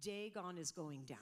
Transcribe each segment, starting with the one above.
Dagon is going down.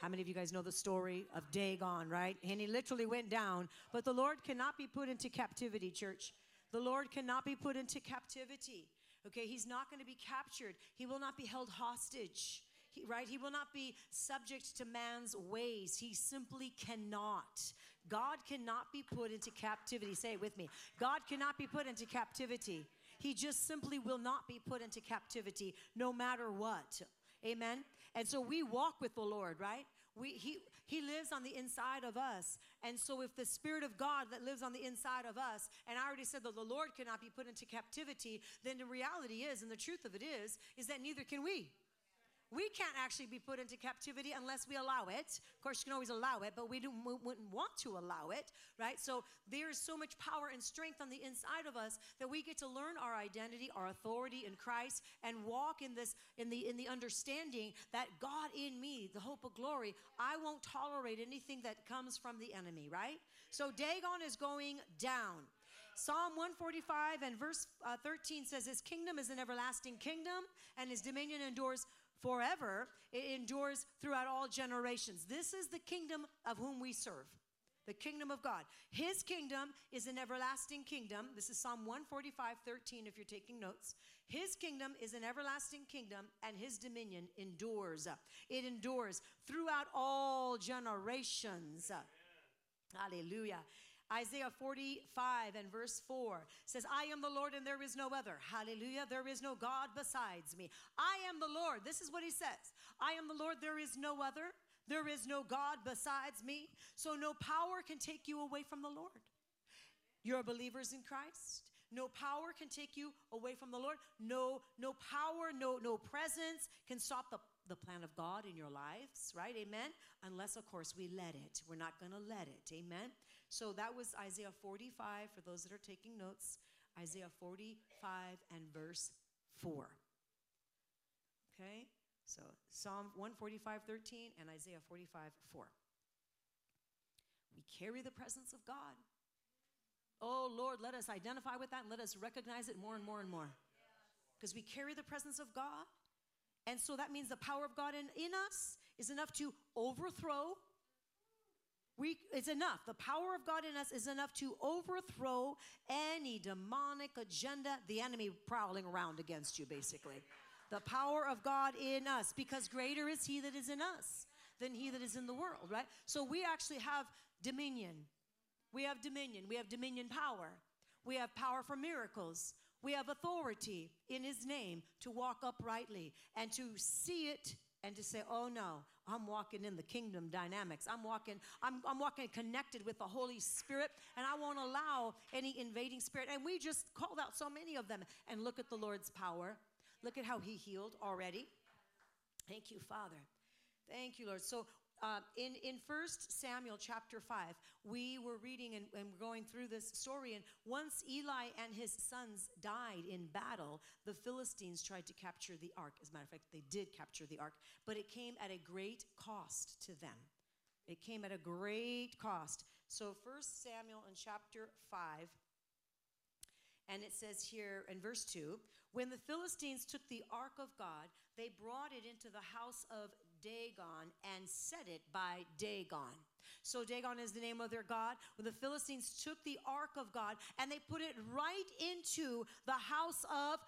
How many of you guys know the story of Dagon, right? And he literally went down. But the Lord cannot be put into captivity, church. The Lord cannot be put into captivity. Okay, he's not going to be captured. He will not be held hostage. He, right? He will not be subject to man's ways. He simply cannot. God cannot be put into captivity. Say it with me. God cannot be put into captivity. He just simply will not be put into captivity no matter what. Amen. And so we walk with the Lord, right? We, he, he lives on the inside of us. And so, if the Spirit of God that lives on the inside of us, and I already said that the Lord cannot be put into captivity, then the reality is, and the truth of it is, is that neither can we. We can't actually be put into captivity unless we allow it. Of course, you can always allow it, but we, do, we wouldn't want to allow it, right? So there is so much power and strength on the inside of us that we get to learn our identity, our authority in Christ, and walk in this in the in the understanding that God in me, the hope of glory, I won't tolerate anything that comes from the enemy, right? So Dagon is going down. Psalm 145 and verse uh, 13 says, His kingdom is an everlasting kingdom, and his dominion endures forever, it endures throughout all generations. This is the kingdom of whom we serve. The kingdom of God. His kingdom is an everlasting kingdom. This is Psalm 145, 13, if you're taking notes. His kingdom is an everlasting kingdom, and his dominion endures. It endures throughout all generations. Hallelujah. Isaiah 45 and verse 4 says, I am the Lord and there is no other. Hallelujah. There is no God besides me. I am the Lord. This is what he says I am the Lord, there is no other. There is no God besides me. So no power can take you away from the Lord. You're believers in Christ. No power can take you away from the Lord. No, no power, no, no presence can stop the, the plan of God in your lives, right? Amen. Unless, of course, we let it. We're not going to let it. Amen. So that was Isaiah 45 for those that are taking notes. Isaiah 45 and verse 4. Okay? So Psalm 145, 13 and Isaiah 45, 4. We carry the presence of God. Oh Lord, let us identify with that and let us recognize it more and more and more. Because we carry the presence of God. And so that means the power of God in, in us is enough to overthrow we, it's enough. The power of God in us is enough to overthrow any demonic agenda, the enemy prowling around against you, basically. The power of God in us, because greater is He that is in us than He that is in the world, right? So we actually have dominion. We have dominion. We have dominion power. We have power for miracles. We have authority in His name to walk uprightly and to see it and to say, oh no, I'm walking in the kingdom dynamics. I'm walking, I'm, I'm walking connected with the Holy Spirit, and I won't allow any invading spirit. And we just called out so many of them. And look at the Lord's power. Look at how He healed already. Thank you, Father. Thank you, Lord. So uh, in in First Samuel chapter five, we were reading and, and we're going through this story. And once Eli and his sons died in battle, the Philistines tried to capture the ark. As a matter of fact, they did capture the ark, but it came at a great cost to them. It came at a great cost. So First Samuel in chapter five, and it says here in verse 2 When the Philistines took the ark of God, they brought it into the house of Dagon and set it by Dagon. So Dagon is the name of their god. When the Philistines took the ark of God and they put it right into the house of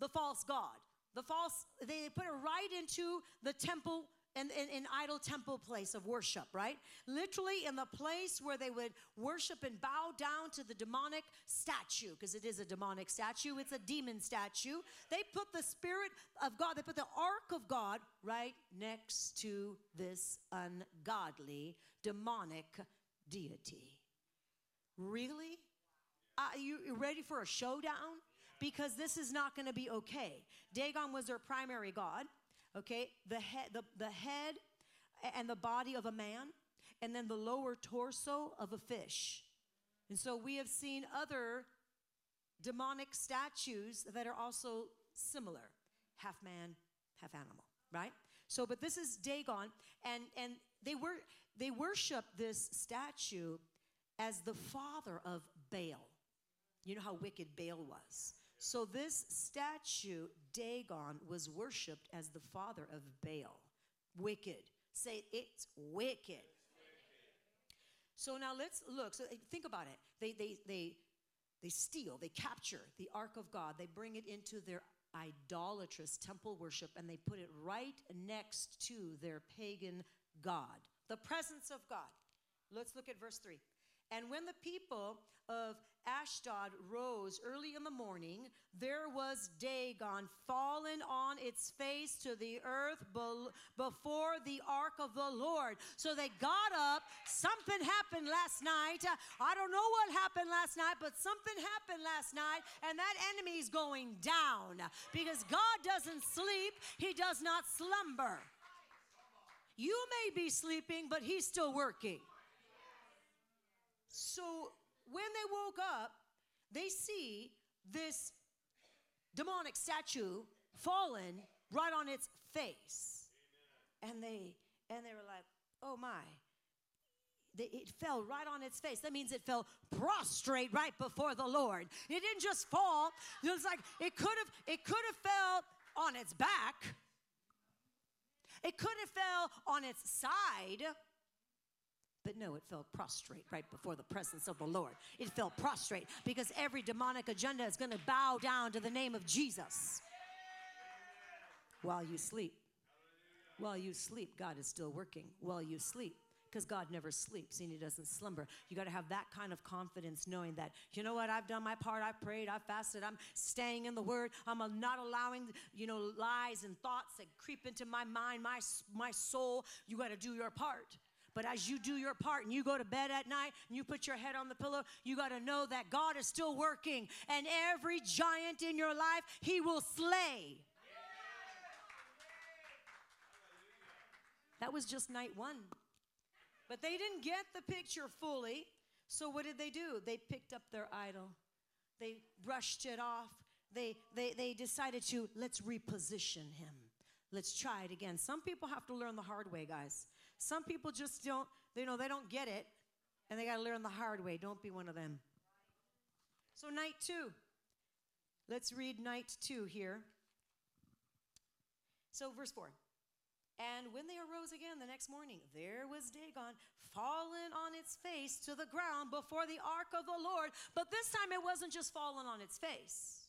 the false god. The false, they put it right into the temple an, an, idol temple place of worship, right? Literally in the place where they would worship and bow down to the demonic statue, because it is a demonic statue, it's a demon statue. They put the Spirit of God, they put the Ark of God right next to this ungodly, demonic deity. Really? Uh, Are you ready for a showdown? Because this is not going to be okay. Dagon was their primary god okay? The head the, the head and the body of a man and then the lower torso of a fish. And so we have seen other demonic statues that are also similar. Half man half animal right? So but this is dagon and and they were they worship this statue as the father of baal. You know how wicked baal was so this statue, Dagon, was worshipped as the father of Baal. wicked. Say it's wicked. So now let's look. So eh, think about it. They they they they steal, they capture the ark of God. They bring it into their idolatrous temple worship and they put it right next to their pagan god. The presence of God. Let's look at verse 3. And when the people of Ashdod rose early in the morning, there was Dagon fallen on its face to the earth before the ark of the Lord. So they got up. Something happened last night. I don't know what happened last night, but something happened last night, and that enemy's going down because God doesn't sleep, He does not slumber. You may be sleeping, but He's still working. So when they woke up, they see this demonic statue fallen right on its face. And they and they were like, "Oh my." it fell right on its face. That means it fell prostrate right before the Lord. It didn't just fall. It was like it could have it could have fell on its back. It could have fell on its side. But no, it fell prostrate right before the presence of the Lord. It fell prostrate because every demonic agenda is going to bow down to the name of Jesus. While you sleep, while you sleep, God is still working. While you sleep, because God never sleeps and He doesn't slumber. You got to have that kind of confidence knowing that, you know what, I've done my part, I've prayed, I've fasted, I'm staying in the Word, I'm not allowing, you know, lies and thoughts that creep into my mind, my, my soul. You got to do your part. But as you do your part and you go to bed at night and you put your head on the pillow, you got to know that God is still working. And every giant in your life, He will slay. That was just night one. But they didn't get the picture fully. So what did they do? They picked up their idol. They brushed it off. They, they, they decided to, let's reposition him. Let's try it again. Some people have to learn the hard way, guys. Some people just don't, you know, they don't get it and they got to learn the hard way. Don't be one of them. So, night two. Let's read night two here. So, verse four. And when they arose again the next morning, there was Dagon fallen on its face to the ground before the ark of the Lord. But this time it wasn't just fallen on its face.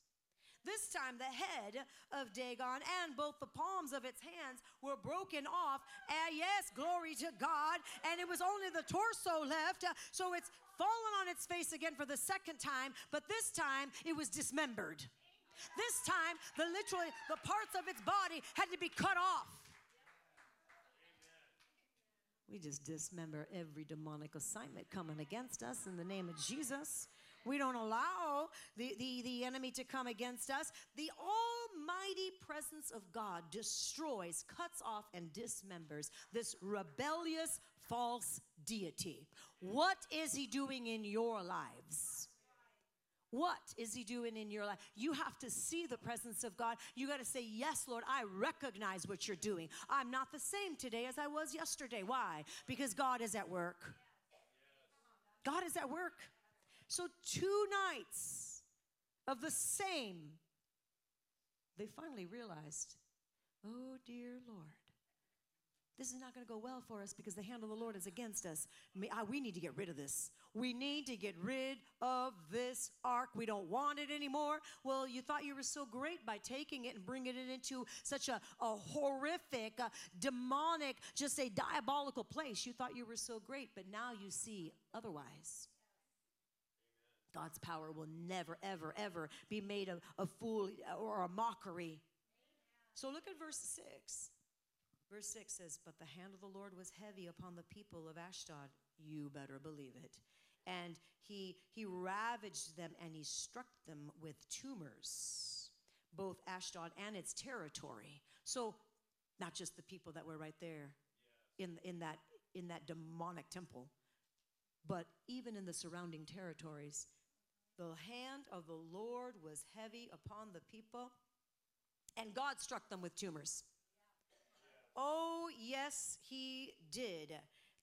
This time, the head of Dagon and both the palms of its hands were broken off. And yes, glory to God. And it was only the torso left. So it's fallen on its face again for the second time, but this time it was dismembered. This time, the literally the parts of its body had to be cut off. We just dismember every demonic assignment coming against us in the name of Jesus. We don't allow the, the, the enemy to come against us. The almighty presence of God destroys, cuts off, and dismembers this rebellious false deity. What is he doing in your lives? What is he doing in your life? You have to see the presence of God. You got to say, Yes, Lord, I recognize what you're doing. I'm not the same today as I was yesterday. Why? Because God is at work. God is at work. So, two nights of the same, they finally realized, oh, dear Lord, this is not going to go well for us because the hand of the Lord is against us. Ah, we need to get rid of this. We need to get rid of this ark. We don't want it anymore. Well, you thought you were so great by taking it and bringing it into such a, a horrific, a demonic, just a diabolical place. You thought you were so great, but now you see otherwise. God's power will never, ever, ever be made a, a fool or a mockery. So look at verse 6. Verse 6 says, But the hand of the Lord was heavy upon the people of Ashdod. You better believe it. And he, he ravaged them and he struck them with tumors, both Ashdod and its territory. So, not just the people that were right there in, in, that, in that demonic temple, but even in the surrounding territories. The hand of the Lord was heavy upon the people, and God struck them with tumors. Oh, yes, He did.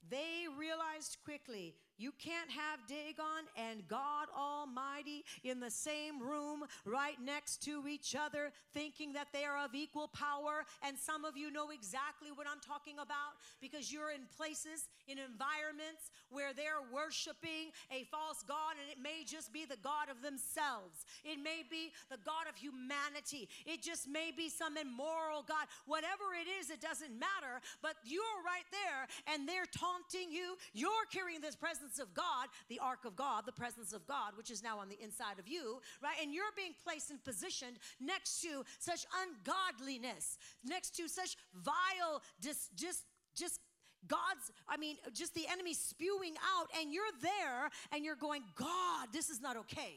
They realized quickly You can't have Dagon and God Almighty in the same room right next to each other, thinking that they are of equal power. And some of you know exactly what I'm talking about because you're in places, in environments where they're worshiping a false God, and it may just be the God of themselves. It may be the God of humanity. It just may be some immoral God. Whatever it is, it doesn't matter. But you're right there, and they're taunting you. You're carrying this presence of God, the ark of God, the presence of God, which is now on the inside of you, right? And you're being placed and positioned next to such ungodliness, next to such vile, just, just, just God's, I mean, just the enemy spewing out, and you're there and you're going, God, this is not okay.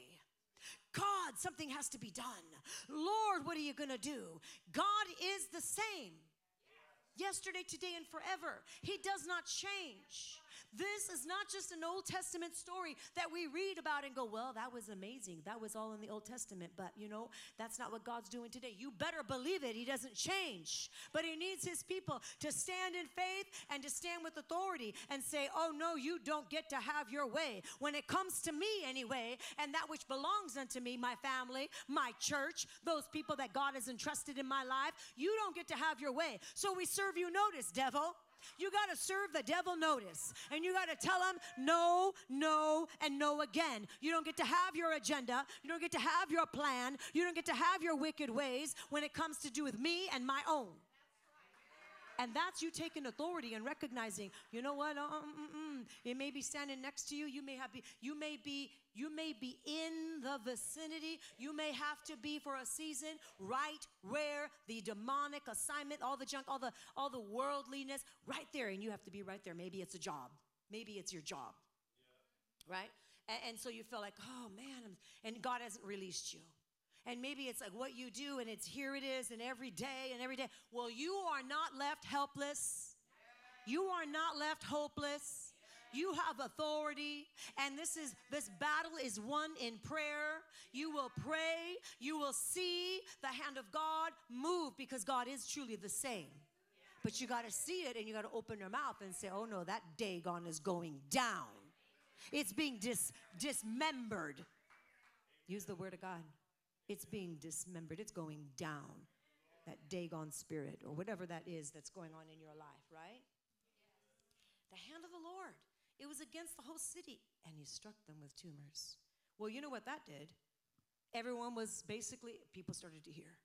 God, something has to be done. Lord, what are you going to do? God is the same yesterday, today, and forever. He does not change. This is not just an Old Testament story that we read about and go, well, that was amazing. That was all in the Old Testament. But you know, that's not what God's doing today. You better believe it. He doesn't change. But He needs His people to stand in faith and to stand with authority and say, oh, no, you don't get to have your way. When it comes to me, anyway, and that which belongs unto me, my family, my church, those people that God has entrusted in my life, you don't get to have your way. So we serve you notice, devil. You got to serve the devil notice and you got to tell him no, no, and no again. You don't get to have your agenda. You don't get to have your plan. You don't get to have your wicked ways when it comes to do with me and my own. And that's you taking authority and recognizing, you know what? Um. It may be standing next to you. You may have be, you may be, you may be in the vicinity. You may have to be for a season right where the demonic assignment, all the junk, all the all the worldliness, right there, and you have to be right there. Maybe it's a job. Maybe it's your job. Yeah. Right? And, and so you feel like, oh man, and God hasn't released you and maybe it's like what you do and it's here it is and every day and every day. Well, you are not left helpless. You are not left hopeless. You have authority, and this is this battle is won in prayer. You will pray, you will see the hand of God move because God is truly the same. But you got to see it and you got to open your mouth and say, "Oh no, that Dagon is going down. It's being dis- dismembered." Use the word of God. It's being dismembered, it's going down. That Dagon spirit, or whatever that is that's going on in your life, right? The hand of the Lord. It was against the whole city, and he struck them with tumors. Well, you know what that did? Everyone was basically, people started to hear.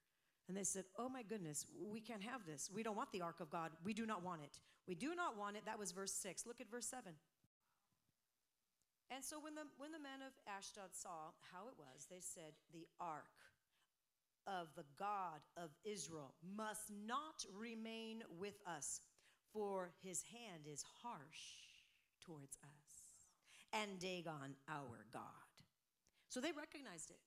And they said, Oh my goodness, we can't have this. We don't want the ark of God. We do not want it. We do not want it. That was verse 6. Look at verse 7. And so when the, when the men of Ashdod saw how it was, they said, The ark of the God of Israel must not remain with us, for his hand is harsh towards us, and Dagon our God. So they recognized it.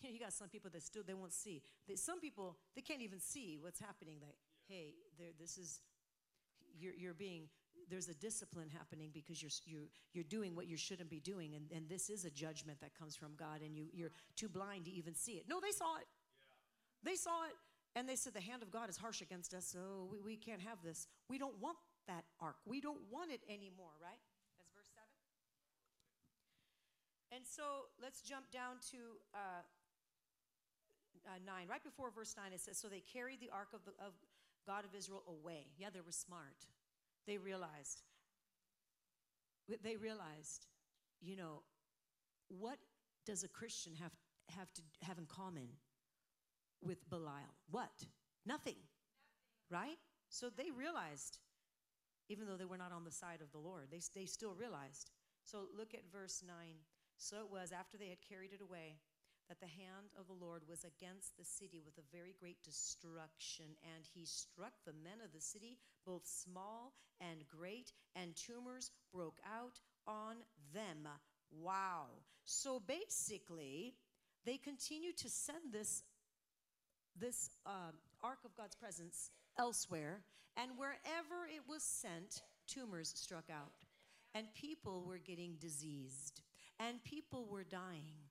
You, know, you got some people that still they won't see. They, some people they can't even see what's happening. That hey, this is you're, you're being there's a discipline happening because you're, you're, you're doing what you shouldn't be doing. And, and this is a judgment that comes from God, and you, you're too blind to even see it. No, they saw it. Yeah. They saw it, and they said, The hand of God is harsh against us, so we, we can't have this. We don't want that ark. We don't want it anymore, right? That's verse 7. And so let's jump down to uh, uh, 9. Right before verse 9, it says, So they carried the ark of, the, of God of Israel away. Yeah, they were smart they realized, they realized, you know, what does a Christian have, have to have in common with Belial? What? Nothing. Nothing. Right? So they realized, even though they were not on the side of the Lord, they, they still realized. So look at verse 9. So it was after they had carried it away that the hand of the Lord was against the city with a very great destruction, and he struck the men of the city, both small and great, and tumors broke out on them. Wow. So basically, they continue to send this, this uh, Ark of God's presence elsewhere, and wherever it was sent, tumors struck out, and people were getting diseased, and people were dying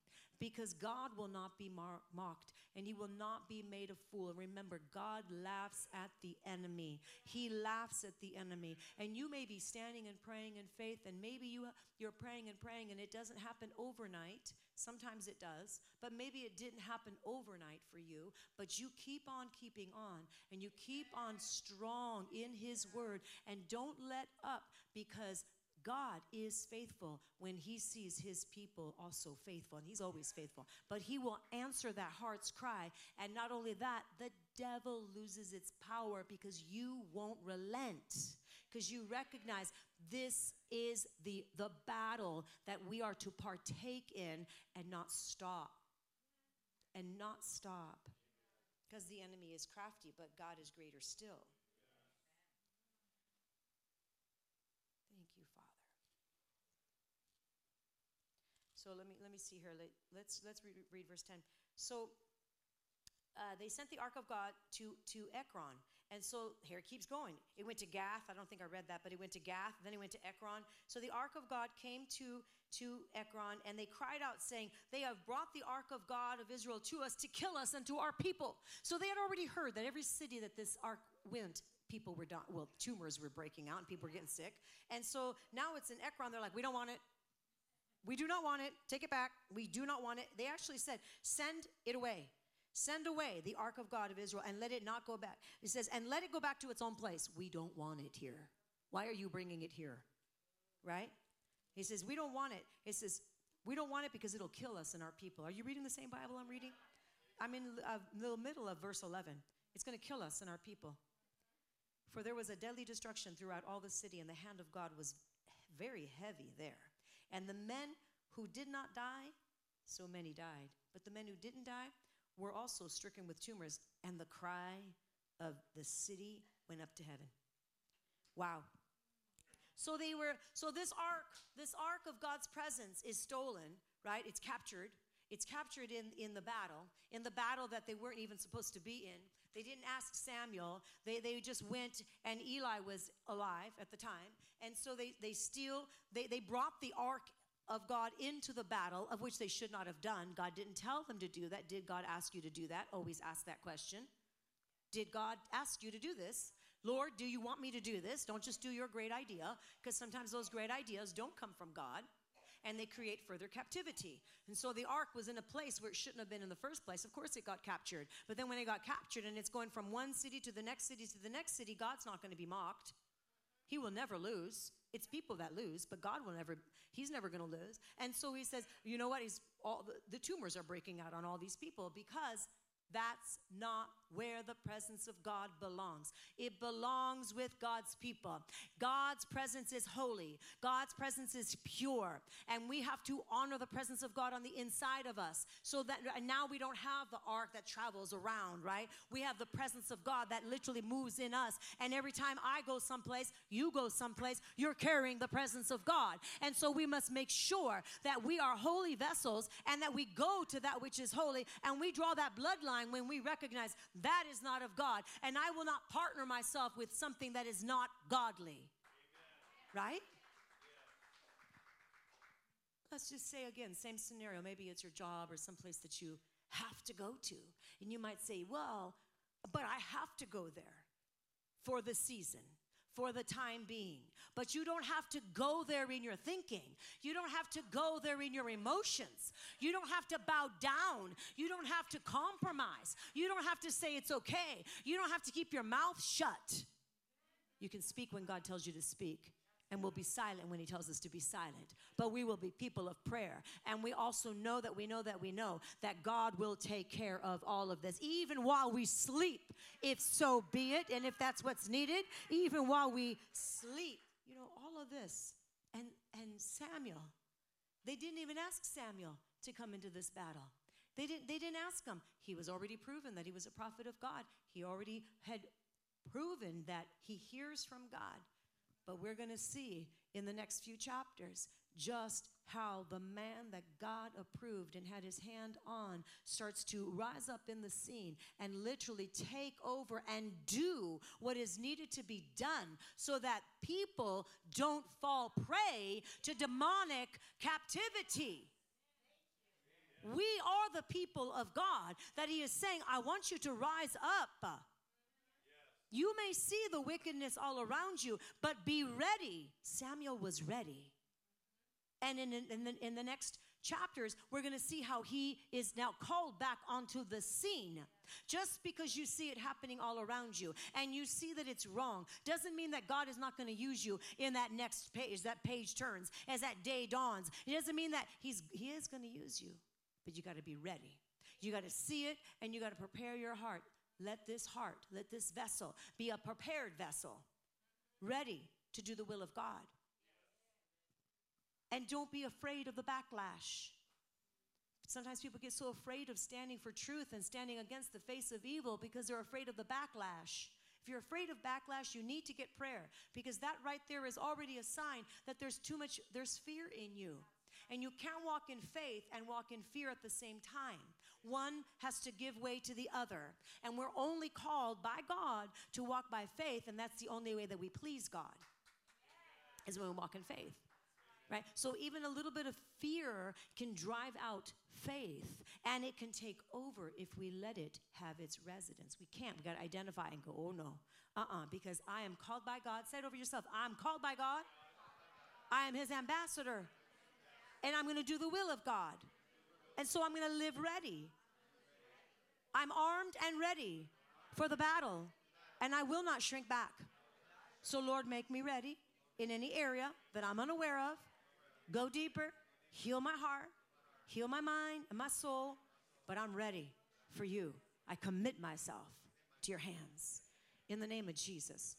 because God will not be mar- mocked. and he will not be made a fool. Remember, God laughs at the enemy. He laughs at the enemy. And you may be standing and praying in faith, and maybe you, you're praying and praying, and it doesn't happen overnight. Sometimes it does, but maybe it didn't happen overnight for you. But you keep on keeping on, and you keep on strong in His word, and don't let up because God is faithful when he sees his people also faithful, and he's always faithful. But he will answer that heart's cry. And not only that, the devil loses its power because you won't relent, because you recognize this is the, the battle that we are to partake in and not stop. And not stop. Because the enemy is crafty, but God is greater still. So let me let me see here. Let, let's let's read, read verse 10. So uh, they sent the ark of God to to Ekron, and so here it keeps going. It went to Gath. I don't think I read that, but it went to Gath. Then it went to Ekron. So the ark of God came to to Ekron, and they cried out, saying, "They have brought the ark of God of Israel to us to kill us and to our people." So they had already heard that every city that this ark went, people were dying. Well, tumors were breaking out, and people were getting sick. And so now it's in Ekron. They're like, "We don't want it. We do not want it. Take it back. We do not want it. They actually said, Send it away. Send away the ark of God of Israel and let it not go back. He says, And let it go back to its own place. We don't want it here. Why are you bringing it here? Right? He says, We don't want it. He says, We don't want it because it'll kill us and our people. Are you reading the same Bible I'm reading? I'm in uh, the middle of verse 11. It's going to kill us and our people. For there was a deadly destruction throughout all the city, and the hand of God was very heavy there. And the men who did not die, so many died. But the men who didn't die were also stricken with tumors, and the cry of the city went up to heaven. Wow. So they were so this ark, this ark of God's presence is stolen, right? It's captured. It's captured in, in the battle, in the battle that they weren't even supposed to be in. They didn't ask Samuel. They, they just went, and Eli was alive at the time. And so they, they steal, they, they brought the ark of God into the battle, of which they should not have done. God didn't tell them to do that. Did God ask you to do that? Always ask that question. Did God ask you to do this? Lord, do you want me to do this? Don't just do your great idea, because sometimes those great ideas don't come from God and they create further captivity. And so the ark was in a place where it shouldn't have been in the first place. Of course, it got captured. But then when it got captured and it's going from one city to the next city to the next city, God's not going to be mocked. He will never lose. It's people that lose, but God will never, He's never going to lose. And so He says, you know what? He's all the, the tumors are breaking out on all these people because that's not where the presence of God belongs. It belongs with God's people. God's presence is holy, God's presence is pure, and we have to honor the presence of God on the inside of us so that now we don't have the ark that travels around, right? We have the presence of God that literally moves in us. And every time I go someplace, you go someplace, you're carrying the presence of God. And so we must make sure that we are holy vessels and that we go to that which is holy and we draw that bloodline when we recognize that is not of God. And I will not partner myself with something that is not godly. Amen. Right? Let's just say again, same scenario. Maybe it's your job or someplace that you have to go to. And you might say, well, but I have to go there for the season for the time being. But you don't have to go there in your thinking. You don't have to go there in your emotions. You don't have to bow down. You don't have to compromise. You don't have to say it's okay. You don't have to keep your mouth shut. You can speak when God tells you to speak and we'll be silent when he tells us to be silent. But we will be people of prayer. And we also know that we know that we know that God will take care of all of this, even while we sleep, if so be it, and if that's what's needed, even while we sleep. You know, all of this. And, and Samuel, they didn't even ask Samuel to come into this battle. They didn't, they didn't ask him. He was already proven that he was a prophet of God. He already had proven that he hears from God. But we're going to see in the next few chapters just how the man that God approved and had his hand on starts to rise up in the scene and literally take over and do what is needed to be done so that people don't fall prey to demonic captivity. We are the people of God that He is saying, I want you to rise up. You may see the wickedness all around you, but be ready. Samuel was ready. And in, in, the, in the next chapters, we're going to see how he is now called back onto the scene. Just because you see it happening all around you and you see that it's wrong doesn't mean that God is not going to use you in that next page, that page turns, as that day dawns. It doesn't mean that he's, he is going to use you, but you got to be ready. You got to see it and you got to prepare your heart. Let this heart, let this vessel be a prepared vessel, ready to do the will of God. And don't be afraid of the backlash. Sometimes people get so afraid of standing for truth and standing against the face of evil because they're afraid of the backlash. If you're afraid of backlash, you need to get prayer because that right there is already a sign that there's too much, there's fear in you. And you can't walk in faith and walk in fear at the same time. One has to give way to the other. And we're only called by God to walk by faith, and that's the only way that we please God, is when we walk in faith right? So even a little bit of fear can drive out faith and it can take over if we let it have its residence. We can't. We got to identify and go, oh no, uh uh-uh, uh, because I am called by God. Say it over yourself. I'm called by God. I am his ambassador. And I'm going to do the will of God. And so I'm going to live ready. I'm armed and ready for the battle, and I will not shrink back. So, Lord, make me ready in any area that I'm unaware of Go deeper, heal my heart, heal my mind and my soul, but I'm ready for you. I commit myself to your hands in the name of Jesus.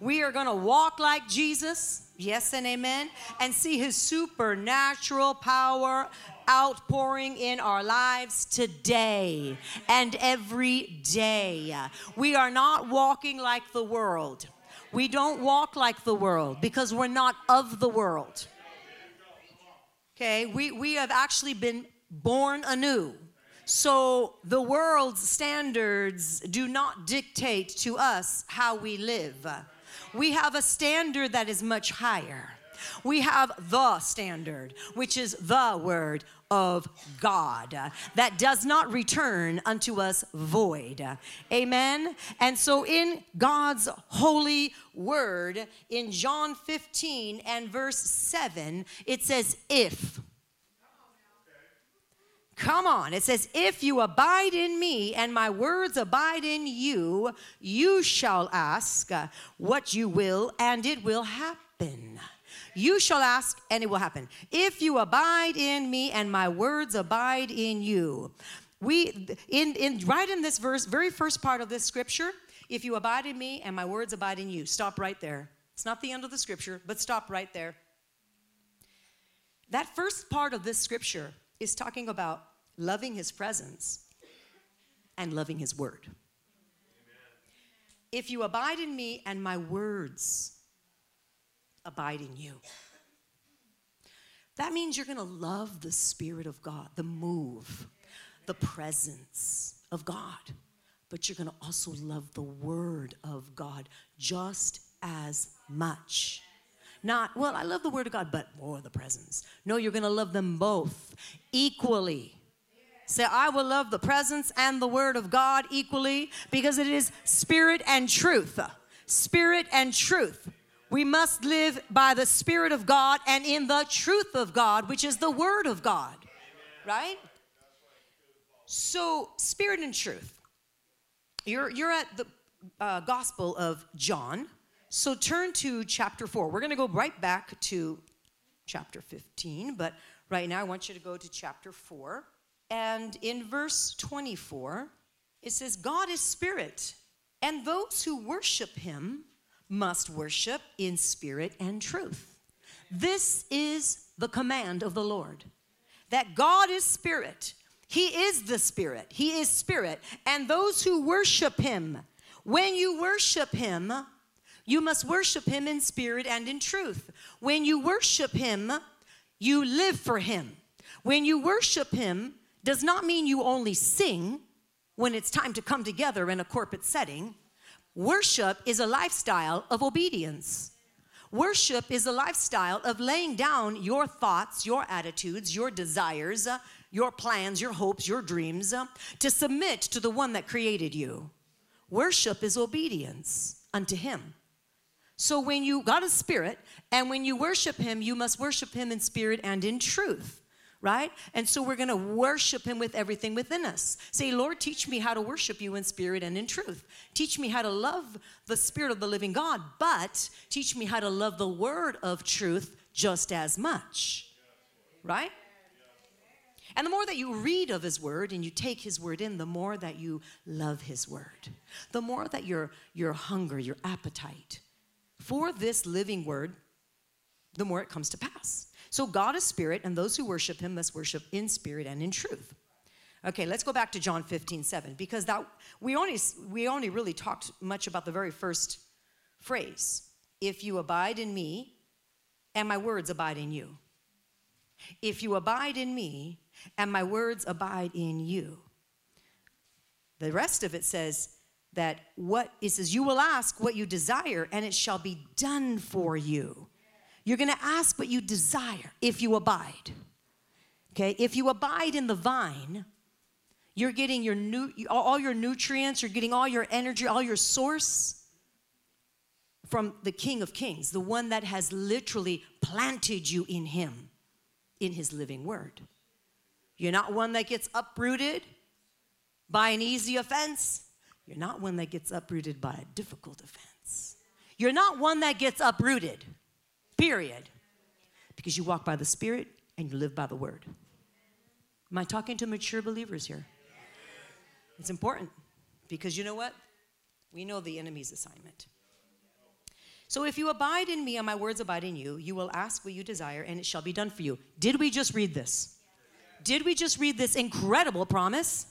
We are going to walk like Jesus, yes and amen, and see his supernatural power outpouring in our lives today and every day. We are not walking like the world. We don't walk like the world because we're not of the world. Okay, we, we have actually been born anew. So the world's standards do not dictate to us how we live. We have a standard that is much higher. We have the standard, which is the word of God uh, that does not return unto us void. Amen. And so, in God's holy word, in John 15 and verse 7, it says, If. Come on. It says, If you abide in me and my words abide in you, you shall ask what you will, and it will happen. You shall ask, and it will happen. If you abide in me and my words abide in you. We in, in right in this verse, very first part of this scripture, if you abide in me and my words abide in you. Stop right there. It's not the end of the scripture, but stop right there. That first part of this scripture is talking about loving his presence and loving his word. Amen. If you abide in me and my words abide in you, that means you're going to love the Spirit of God, the move, the presence of God. But you're going to also love the Word of God just as much. Not, well, I love the Word of God, but more the presence. No, you're going to love them both equally. Say, I will love the presence and the word of God equally because it is spirit and truth. Spirit and truth. We must live by the Spirit of God and in the truth of God, which is the Word of God. Right? So, Spirit and truth. You're, you're at the uh, Gospel of John. So, turn to chapter 4. We're going to go right back to chapter 15, but right now I want you to go to chapter 4. And in verse 24, it says, God is spirit, and those who worship him must worship in spirit and truth. This is the command of the Lord that God is spirit. He is the Spirit. He is Spirit. And those who worship Him, when you worship Him, you must worship Him in spirit and in truth. When you worship Him, you live for Him. When you worship Him, does not mean you only sing when it's time to come together in a corporate setting. Worship is a lifestyle of obedience. Worship is a lifestyle of laying down your thoughts, your attitudes, your desires, uh, your plans, your hopes, your dreams, uh, to submit to the one that created you. Worship is obedience unto Him. So when you, God is spirit, and when you worship Him, you must worship Him in spirit and in truth right? And so we're going to worship him with everything within us. Say, Lord, teach me how to worship you in spirit and in truth. Teach me how to love the spirit of the living God, but teach me how to love the word of truth just as much, right? And the more that you read of his word and you take his word in, the more that you love his word. The more that your your hunger, your appetite for this living word, the more it comes to pass. So God is spirit, and those who worship him must worship in spirit and in truth. Okay, let's go back to John 15, 7, because that we only we only really talked much about the very first phrase. If you abide in me, and my words abide in you. If you abide in me, and my words abide in you. The rest of it says that what it says, you will ask what you desire, and it shall be done for you. You're going to ask what you desire if you abide. Okay? If you abide in the vine, you're getting your new all your nutrients, you're getting all your energy, all your source from the King of Kings, the one that has literally planted you in him in his living word. You're not one that gets uprooted by an easy offense. You're not one that gets uprooted by a difficult offense. You're not one that gets uprooted period. Because you walk by the Spirit and you live by the Word. Am I talking to mature believers here? It's important because you know what? We know the enemy's assignment. So if you abide in me and my words abide in you, you will ask what you desire and it shall be done for you. Did we just read this? Did we just read this incredible promise?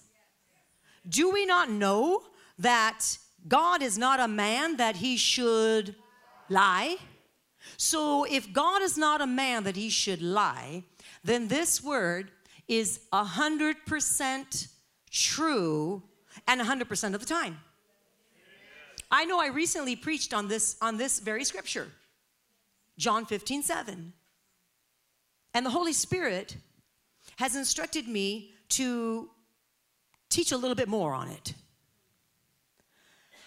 Do we not know that God is not a man that he should lie? So if God is not a man that he should lie, then this word is 100% true and 100% of the time. I know I recently preached on this on this very scripture. John 15, 7. And the Holy Spirit has instructed me to teach a little bit more on it.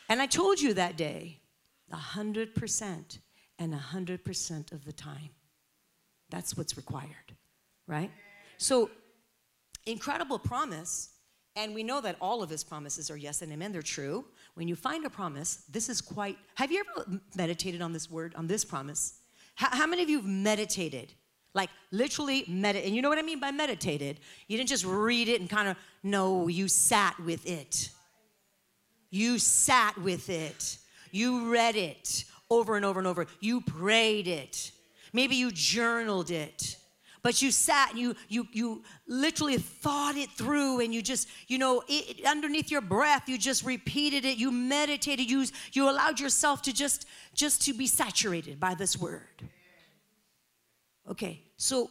And I told you that day, 100% and 100% of the time. That's what's required, right? So, incredible promise, and we know that all of his promises are yes and amen, they're true. When you find a promise, this is quite. Have you ever meditated on this word, on this promise? How, how many of you have meditated? Like literally meditate. And you know what I mean by meditated? You didn't just read it and kind of, no, you sat with it. You sat with it. You read it over and over and over. You prayed it. Maybe you journaled it. But you sat and you you you literally thought it through and you just, you know, it, underneath your breath, you just repeated it, you meditated, you you allowed yourself to just just to be saturated by this word. Okay. So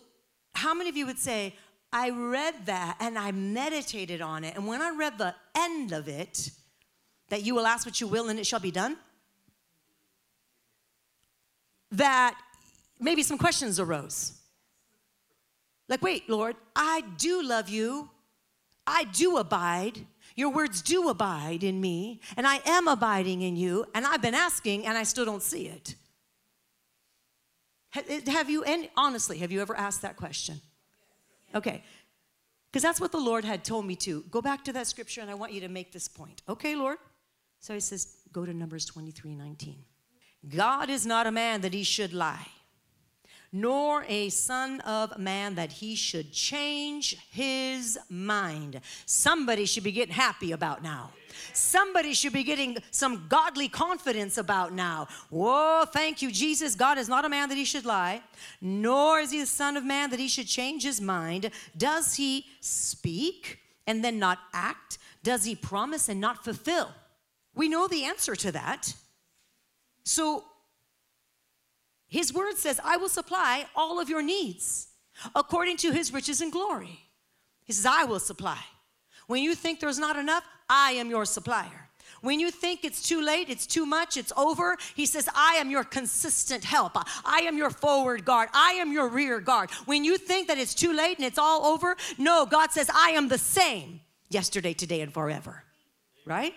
how many of you would say, I read that and I meditated on it, and when I read the end of it, that you will ask what you will and it shall be done? That maybe some questions arose. Like, wait, Lord, I do love you. I do abide. Your words do abide in me, and I am abiding in you, and I've been asking, and I still don't see it. Have you, and honestly, have you ever asked that question? Okay, because that's what the Lord had told me to. Go back to that scripture, and I want you to make this point. Okay, Lord? So he says, go to Numbers 23 19. God is not a man that he should lie, nor a son of man that he should change his mind. Somebody should be getting happy about now. Somebody should be getting some godly confidence about now. Whoa, thank you, Jesus. God is not a man that he should lie, nor is he the son of man that he should change his mind. Does he speak and then not act? Does he promise and not fulfill? We know the answer to that. So his word says, I will supply all of your needs according to his riches and glory. He says, I will supply. When you think there's not enough, I am your supplier. When you think it's too late, it's too much, it's over, he says, I am your consistent help. I am your forward guard. I am your rear guard. When you think that it's too late and it's all over, no, God says, I am the same yesterday, today, and forever. Right?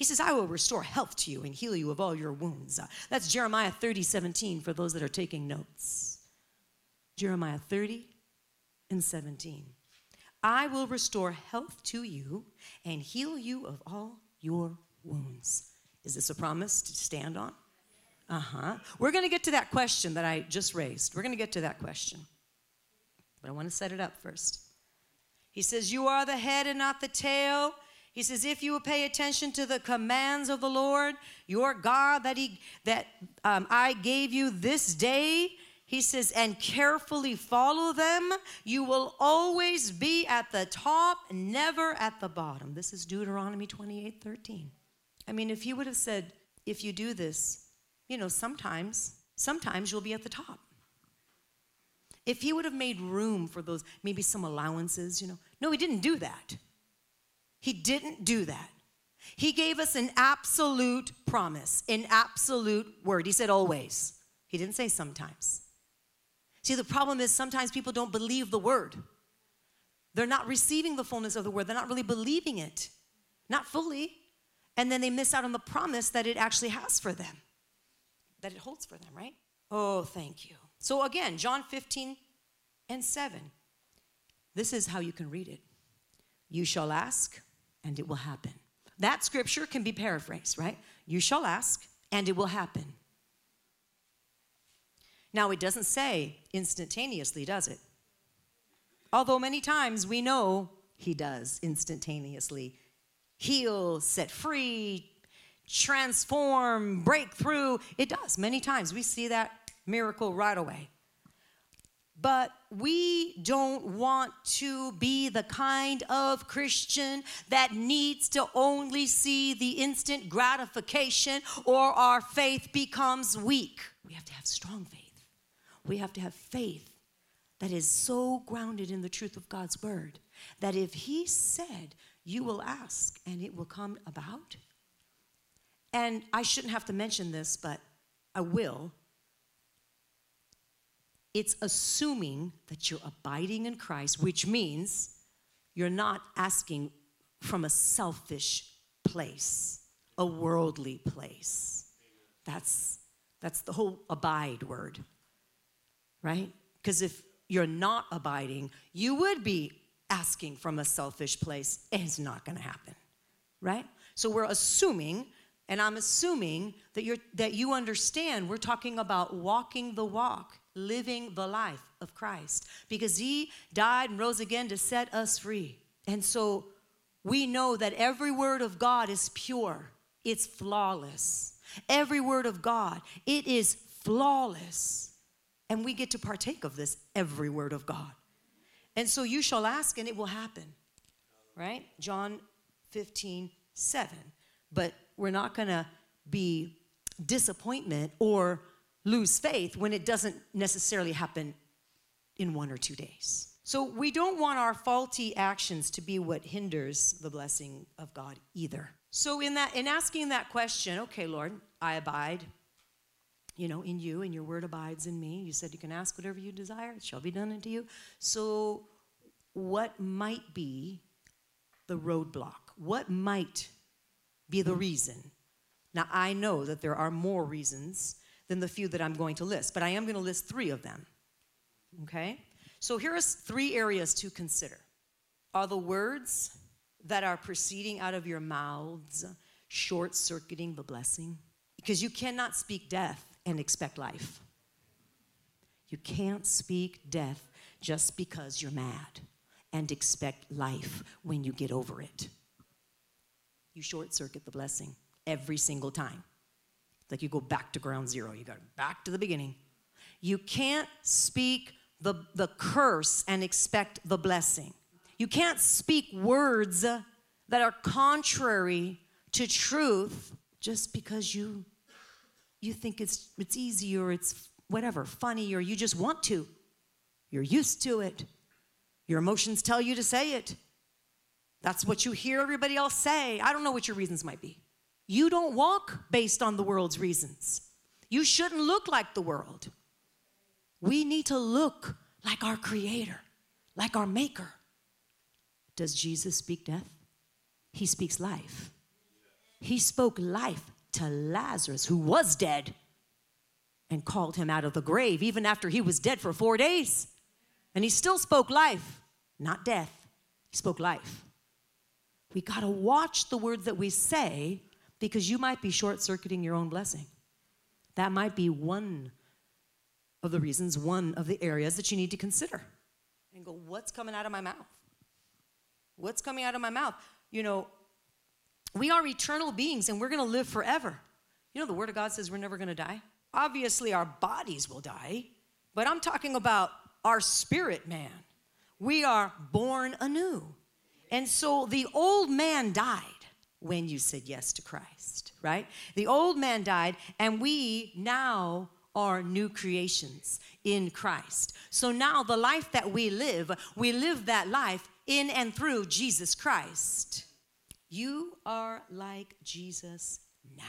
He says, I will restore health to you and heal you of all your wounds. That's Jeremiah 30, 17 for those that are taking notes. Jeremiah 30 and 17. I will restore health to you and heal you of all your wounds. Is this a promise to stand on? Uh huh. We're going to get to that question that I just raised. We're going to get to that question. But I want to set it up first. He says, You are the head and not the tail. He says, if you will pay attention to the commands of the Lord, your God that He that um, I gave you this day, he says, and carefully follow them, you will always be at the top, never at the bottom. This is Deuteronomy 28 13. I mean, if he would have said, if you do this, you know, sometimes, sometimes you'll be at the top. If he would have made room for those, maybe some allowances, you know. No, he didn't do that. He didn't do that. He gave us an absolute promise, an absolute word. He said always. He didn't say sometimes. See, the problem is sometimes people don't believe the word. They're not receiving the fullness of the word, they're not really believing it, not fully. And then they miss out on the promise that it actually has for them, that it holds for them, right? Oh, thank you. So again, John 15 and 7. This is how you can read it. You shall ask, and it will happen. That scripture can be paraphrased, right? You shall ask, and it will happen. Now, it doesn't say instantaneously, does it? Although many times we know he does instantaneously heal, set free, transform, break through. It does many times. We see that miracle right away. But we don't want to be the kind of Christian that needs to only see the instant gratification or our faith becomes weak. We have to have strong faith. We have to have faith that is so grounded in the truth of God's word that if He said, You will ask and it will come about. And I shouldn't have to mention this, but I will. It's assuming that you're abiding in Christ, which means you're not asking from a selfish place, a worldly place. That's, that's the whole abide word right? Because if you're not abiding, you would be asking from a selfish place, and it's not going to happen, right? So we're assuming, and I'm assuming that you're that you understand. We're talking about walking the walk, living the life of Christ, because He died and rose again to set us free, and so we know that every word of God is pure. It's flawless. Every word of God, it is flawless. And we get to partake of this every word of God. And so you shall ask and it will happen. Right? John 15, 7. But we're not going to be disappointment or lose faith when it doesn't necessarily happen in one or two days. So we don't want our faulty actions to be what hinders the blessing of God either. So in that in asking that question, okay, Lord, I abide you know, in you, and your word abides in me. You said you can ask whatever you desire, it shall be done unto you. So, what might be the roadblock? What might be the reason? Now, I know that there are more reasons than the few that I'm going to list, but I am going to list three of them. Okay? So, here are three areas to consider Are the words that are proceeding out of your mouths short circuiting the blessing? Because you cannot speak death and expect life. You can't speak death just because you're mad and expect life when you get over it. You short circuit the blessing every single time. Like you go back to ground zero, you go back to the beginning. You can't speak the, the curse and expect the blessing. You can't speak words that are contrary to truth just because you you think it's it's easy or it's whatever, funny or you just want to. You're used to it. Your emotions tell you to say it. That's what you hear everybody else say. I don't know what your reasons might be. You don't walk based on the world's reasons. You shouldn't look like the world. We need to look like our Creator, like our Maker. Does Jesus speak death? He speaks life. He spoke life to Lazarus, who was dead, and called him out of the grave, even after he was dead for four days. And he still spoke life, not death. He spoke life. We got to watch the words that we say because you might be short circuiting your own blessing. That might be one of the reasons, one of the areas that you need to consider and go, what's coming out of my mouth? What's coming out of my mouth? You know, we are eternal beings and we're going to live forever. You know, the Word of God says we're never going to die. Obviously, our bodies will die, but I'm talking about our spirit man. We are born anew. And so the old man died when you said yes to Christ, right? The old man died, and we now are new creations in Christ. So now the life that we live, we live that life in and through Jesus Christ. You are like Jesus now.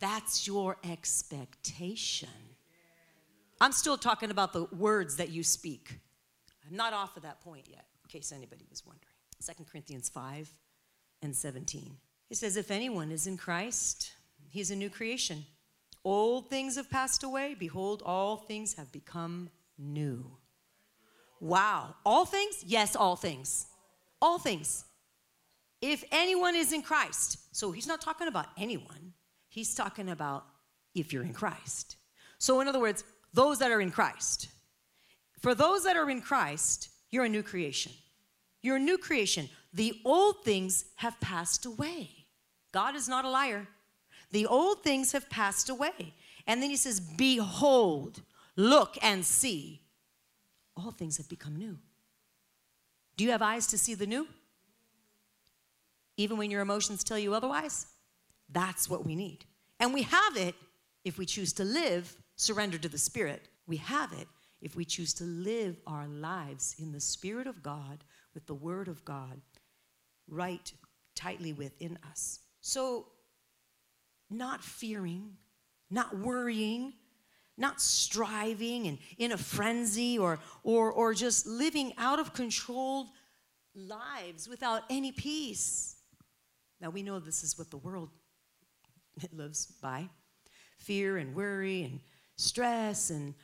That's your expectation. I'm still talking about the words that you speak. I'm not off of that point yet, in case anybody was wondering. 2 Corinthians 5 and 17. He says, If anyone is in Christ, he's a new creation. Old things have passed away. Behold, all things have become new. Wow. All things? Yes, all things. All things. If anyone is in Christ, so he's not talking about anyone, he's talking about if you're in Christ. So, in other words, those that are in Christ. For those that are in Christ, you're a new creation. You're a new creation. The old things have passed away. God is not a liar. The old things have passed away. And then he says, Behold, look and see. All things have become new. Do you have eyes to see the new? even when your emotions tell you otherwise? That's what we need. And we have it if we choose to live surrender to the Spirit. We have it if we choose to live our lives in the Spirit of God with the Word of God right tightly within us. So, not fearing, not worrying, not striving and in a frenzy or, or, or just living out of controlled lives without any peace. Now we know this is what the world lives by fear and worry and stress and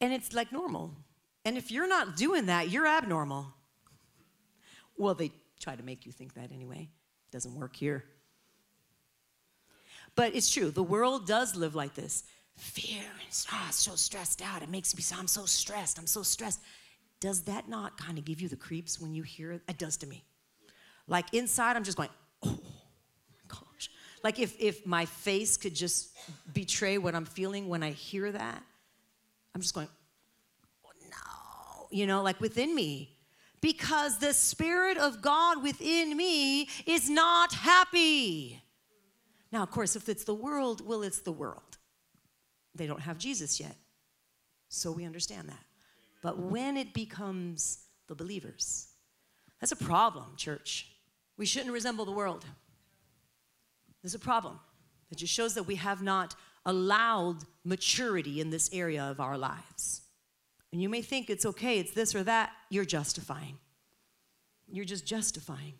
and it's like normal. And if you're not doing that, you're abnormal. Well, they try to make you think that anyway. Doesn't work here. But it's true. The world does live like this. Fear and oh, so stressed out. It makes me so I'm so stressed. I'm so stressed. Does that not kind of give you the creeps when you hear it? It does to me. Like inside, I'm just going, oh my gosh. Like if, if my face could just betray what I'm feeling when I hear that, I'm just going, oh no, you know, like within me. Because the Spirit of God within me is not happy. Now, of course, if it's the world, well, it's the world. They don't have Jesus yet. So we understand that. But when it becomes the believers, that's a problem, church. We shouldn't resemble the world. There's a problem. It just shows that we have not allowed maturity in this area of our lives. And you may think it's okay, it's this or that, you're justifying. You're just justifying.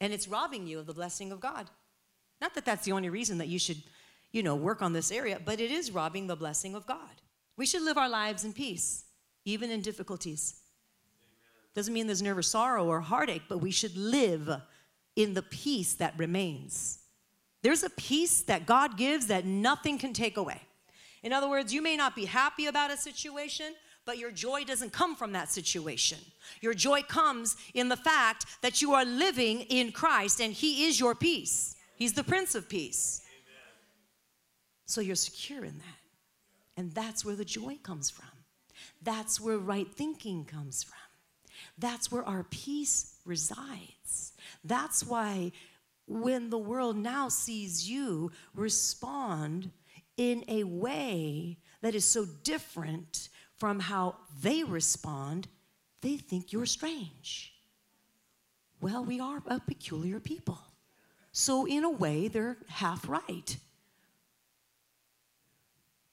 And it's robbing you of the blessing of God. Not that that's the only reason that you should, you know, work on this area, but it is robbing the blessing of God. We should live our lives in peace, even in difficulties. Doesn't mean there's never sorrow or heartache, but we should live in the peace that remains. There's a peace that God gives that nothing can take away. In other words, you may not be happy about a situation, but your joy doesn't come from that situation. Your joy comes in the fact that you are living in Christ and He is your peace. He's the Prince of Peace. So you're secure in that. And that's where the joy comes from. That's where right thinking comes from. That's where our peace resides. That's why when the world now sees you respond in a way that is so different from how they respond, they think you're strange. Well, we are a peculiar people. So, in a way, they're half right.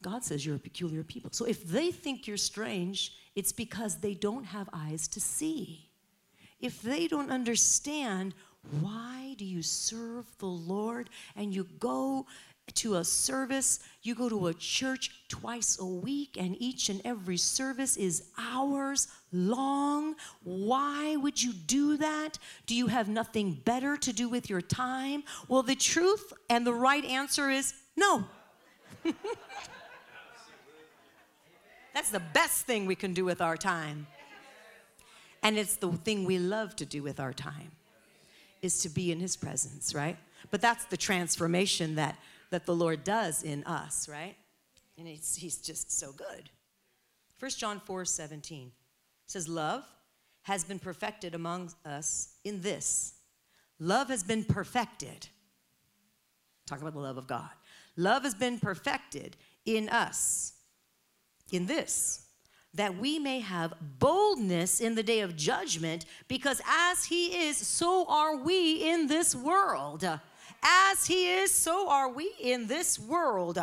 God says you're a peculiar people. So, if they think you're strange, it's because they don't have eyes to see. If they don't understand why do you serve the Lord and you go to a service, you go to a church twice a week, and each and every service is hours long. Why would you do that? Do you have nothing better to do with your time? Well, the truth and the right answer is no. That's the best thing we can do with our time. And it's the thing we love to do with our time is to be in his presence, right? But that's the transformation that that the Lord does in us, right? And he's, just so good. 1 John 4 17 says, Love has been perfected among us in this. Love has been perfected. Talk about the love of God. Love has been perfected in us, in this, that we may have boldness in the day of judgment, because as He is, so are we in this world. As He is, so are we in this world.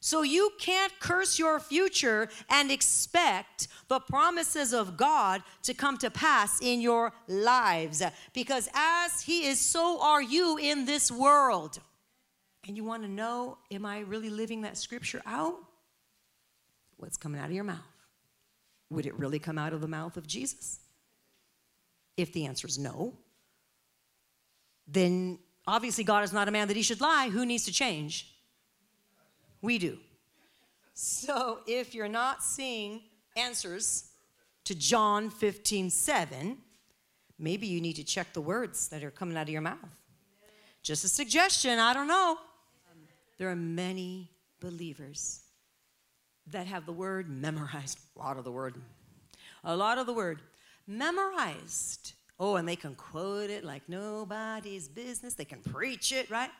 So you can't curse your future and expect the promises of God to come to pass in your lives. Because as He is, so are you in this world. And you want to know, am I really living that scripture out? What's coming out of your mouth? Would it really come out of the mouth of Jesus? If the answer is no, then Obviously, God is not a man that he should lie. Who needs to change? We do. So if you're not seeing answers to John 15 7, maybe you need to check the words that are coming out of your mouth. Just a suggestion, I don't know. There are many believers that have the word memorized, a lot of the word, a lot of the word memorized. Oh, and they can quote it like nobody's business. They can preach it, right?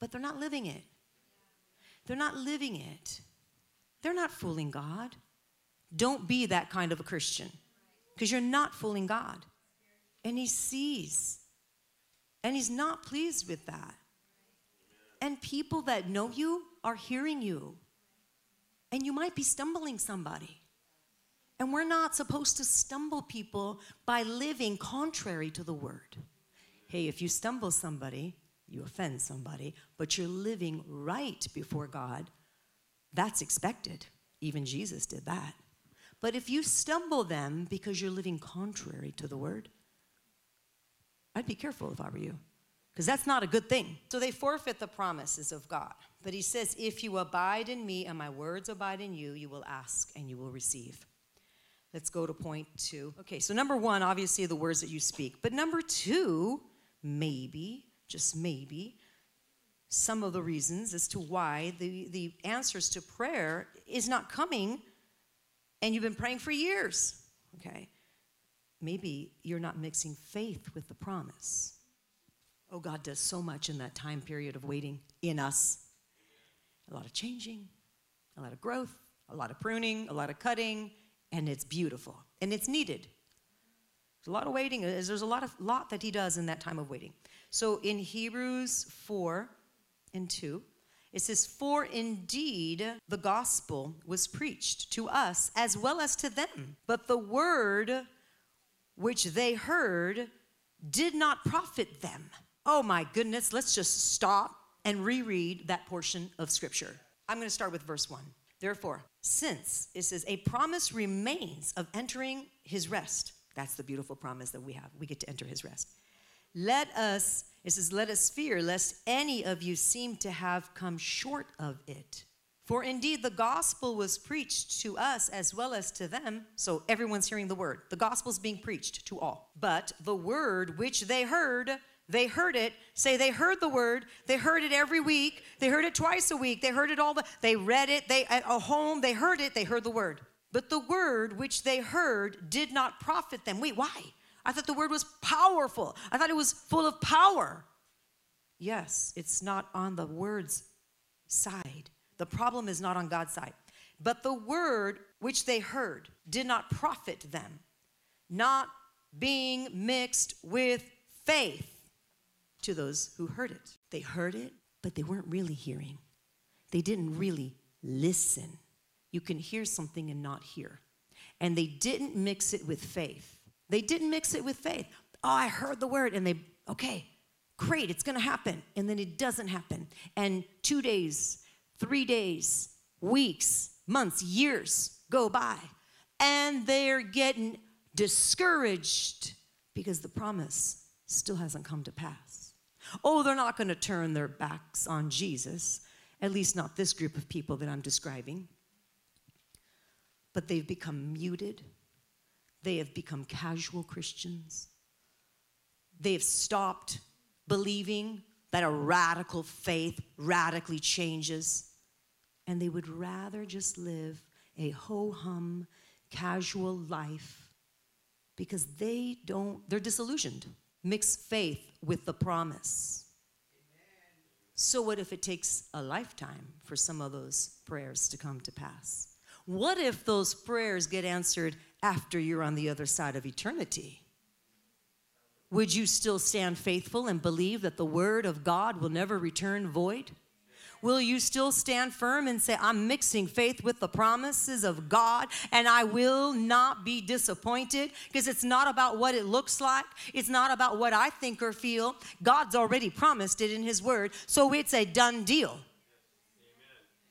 But they're not living it. They're not living it. They're not fooling God. Don't be that kind of a Christian because you're not fooling God. And He sees. And He's not pleased with that. And people that know you are hearing you. And you might be stumbling somebody. And we're not supposed to stumble people by living contrary to the word. Hey, if you stumble somebody, you offend somebody, but you're living right before God, that's expected. Even Jesus did that. But if you stumble them because you're living contrary to the word, I'd be careful if I were you, because that's not a good thing. So they forfeit the promises of God. But he says, If you abide in me and my words abide in you, you will ask and you will receive. Let's go to point two. Okay, so number one, obviously, the words that you speak. But number two, maybe, just maybe, some of the reasons as to why the, the answers to prayer is not coming and you've been praying for years. Okay, maybe you're not mixing faith with the promise. Oh, God does so much in that time period of waiting in us. A lot of changing, a lot of growth, a lot of pruning, a lot of cutting, and it's beautiful and it's needed. There's a lot of waiting. Uh, there's a lot of lot that he does in that time of waiting. So in Hebrews 4 and 2, it says, For indeed the gospel was preached to us as well as to them, but the word which they heard did not profit them. Oh my goodness, let's just stop and reread that portion of scripture. I'm going to start with verse 1. Therefore, since it says a promise remains of entering his rest. That's the beautiful promise that we have. We get to enter his rest. Let us, it says, let us fear lest any of you seem to have come short of it. For indeed, the gospel was preached to us as well as to them. So everyone's hearing the word. The gospel's being preached to all. But the word which they heard they heard it. Say they heard the word. They heard it every week. They heard it twice a week. They heard it all the they read it. They at a home, they heard it. They heard the word. But the word which they heard did not profit them. Wait, why? I thought the word was powerful. I thought it was full of power. Yes, it's not on the word's side. The problem is not on God's side. But the word which they heard did not profit them, not being mixed with faith to those who heard it. They heard it, but they weren't really hearing. They didn't really listen. You can hear something and not hear. And they didn't mix it with faith. They didn't mix it with faith. Oh, I heard the word, and they, okay, great, it's gonna happen. And then it doesn't happen. And two days, three days, weeks, months, years go by, and they're getting discouraged because the promise still hasn't come to pass. Oh, they're not gonna turn their backs on Jesus, at least not this group of people that I'm describing. But they've become muted, they have become casual Christians. They have stopped believing that a radical faith radically changes. And they would rather just live a ho hum, casual life because they don't, they're disillusioned. Mix faith with the promise. So, what if it takes a lifetime for some of those prayers to come to pass? What if those prayers get answered after you're on the other side of eternity? Would you still stand faithful and believe that the word of God will never return void? Will you still stand firm and say, I'm mixing faith with the promises of God and I will not be disappointed? Because it's not about what it looks like, it's not about what I think or feel. God's already promised it in His word, so it's a done deal.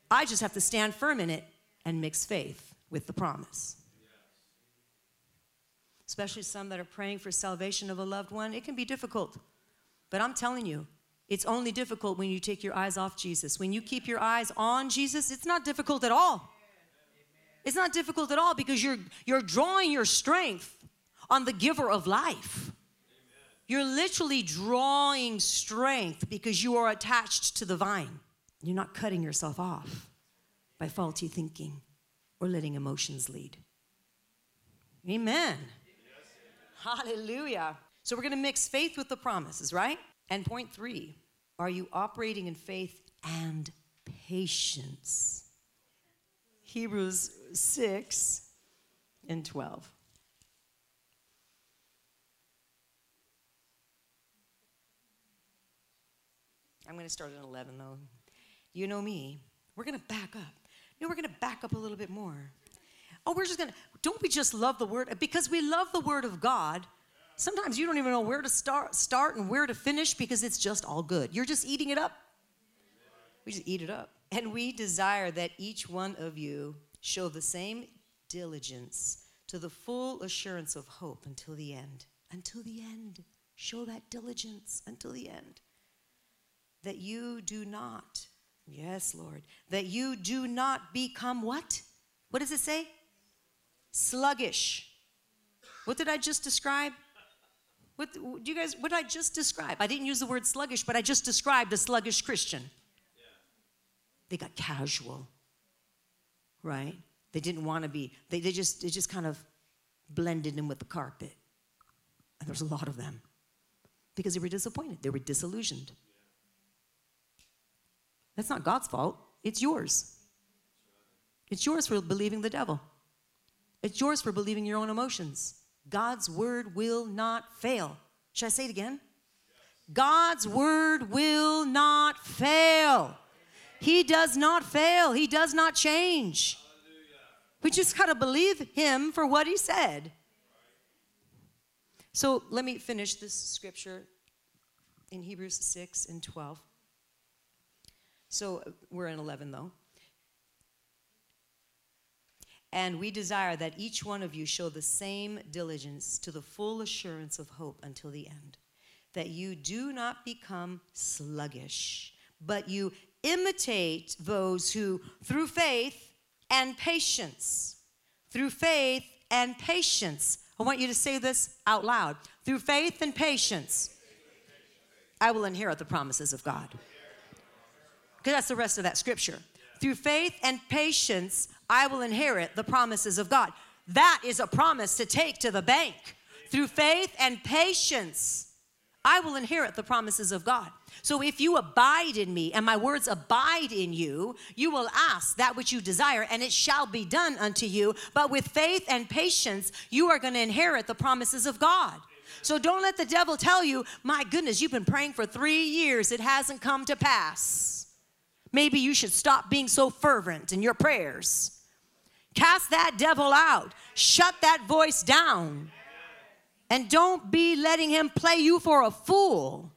I just have to stand firm in it and mix faith with the promise especially some that are praying for salvation of a loved one, it can be difficult. But I'm telling you, it's only difficult when you take your eyes off Jesus. When you keep your eyes on Jesus, it's not difficult at all. It's not difficult at all because you're you're drawing your strength on the giver of life. You're literally drawing strength because you are attached to the vine. You're not cutting yourself off by faulty thinking or letting emotions lead. Amen. Hallelujah. So we're going to mix faith with the promises, right? And point three are you operating in faith and patience? Hebrews 6 and 12. I'm going to start at 11 though. You know me. We're going to back up. No, we're going to back up a little bit more. Oh, we're just going to, don't we just love the word? Because we love the word of God. Sometimes you don't even know where to start, start and where to finish because it's just all good. You're just eating it up. We just eat it up. And we desire that each one of you show the same diligence to the full assurance of hope until the end. Until the end. Show that diligence until the end. That you do not, yes, Lord, that you do not become what? What does it say? sluggish. What did I just describe? What do you guys? What did I just describe? I didn't use the word sluggish, but I just described a sluggish Christian. They got casual, right? They didn't want to be. They, they just they just kind of blended in with the carpet. And there's a lot of them because they were disappointed. They were disillusioned. That's not God's fault. It's yours. It's yours for believing the devil. It's yours for believing your own emotions. God's word will not fail. Should I say it again? God's word will not fail. He does not fail. He does not change. We just got to believe him for what he said. So let me finish this scripture in Hebrews 6 and 12. So we're in 11 though. And we desire that each one of you show the same diligence to the full assurance of hope until the end, that you do not become sluggish, but you imitate those who, through faith and patience, through faith and patience, I want you to say this out loud. Through faith and patience, I will inherit the promises of God. Because that's the rest of that scripture. Through faith and patience, I will inherit the promises of God. That is a promise to take to the bank. Through faith and patience, I will inherit the promises of God. So if you abide in me and my words abide in you, you will ask that which you desire and it shall be done unto you. But with faith and patience, you are going to inherit the promises of God. So don't let the devil tell you, my goodness, you've been praying for three years, it hasn't come to pass. Maybe you should stop being so fervent in your prayers. Cast that devil out, shut that voice down, and don't be letting him play you for a fool.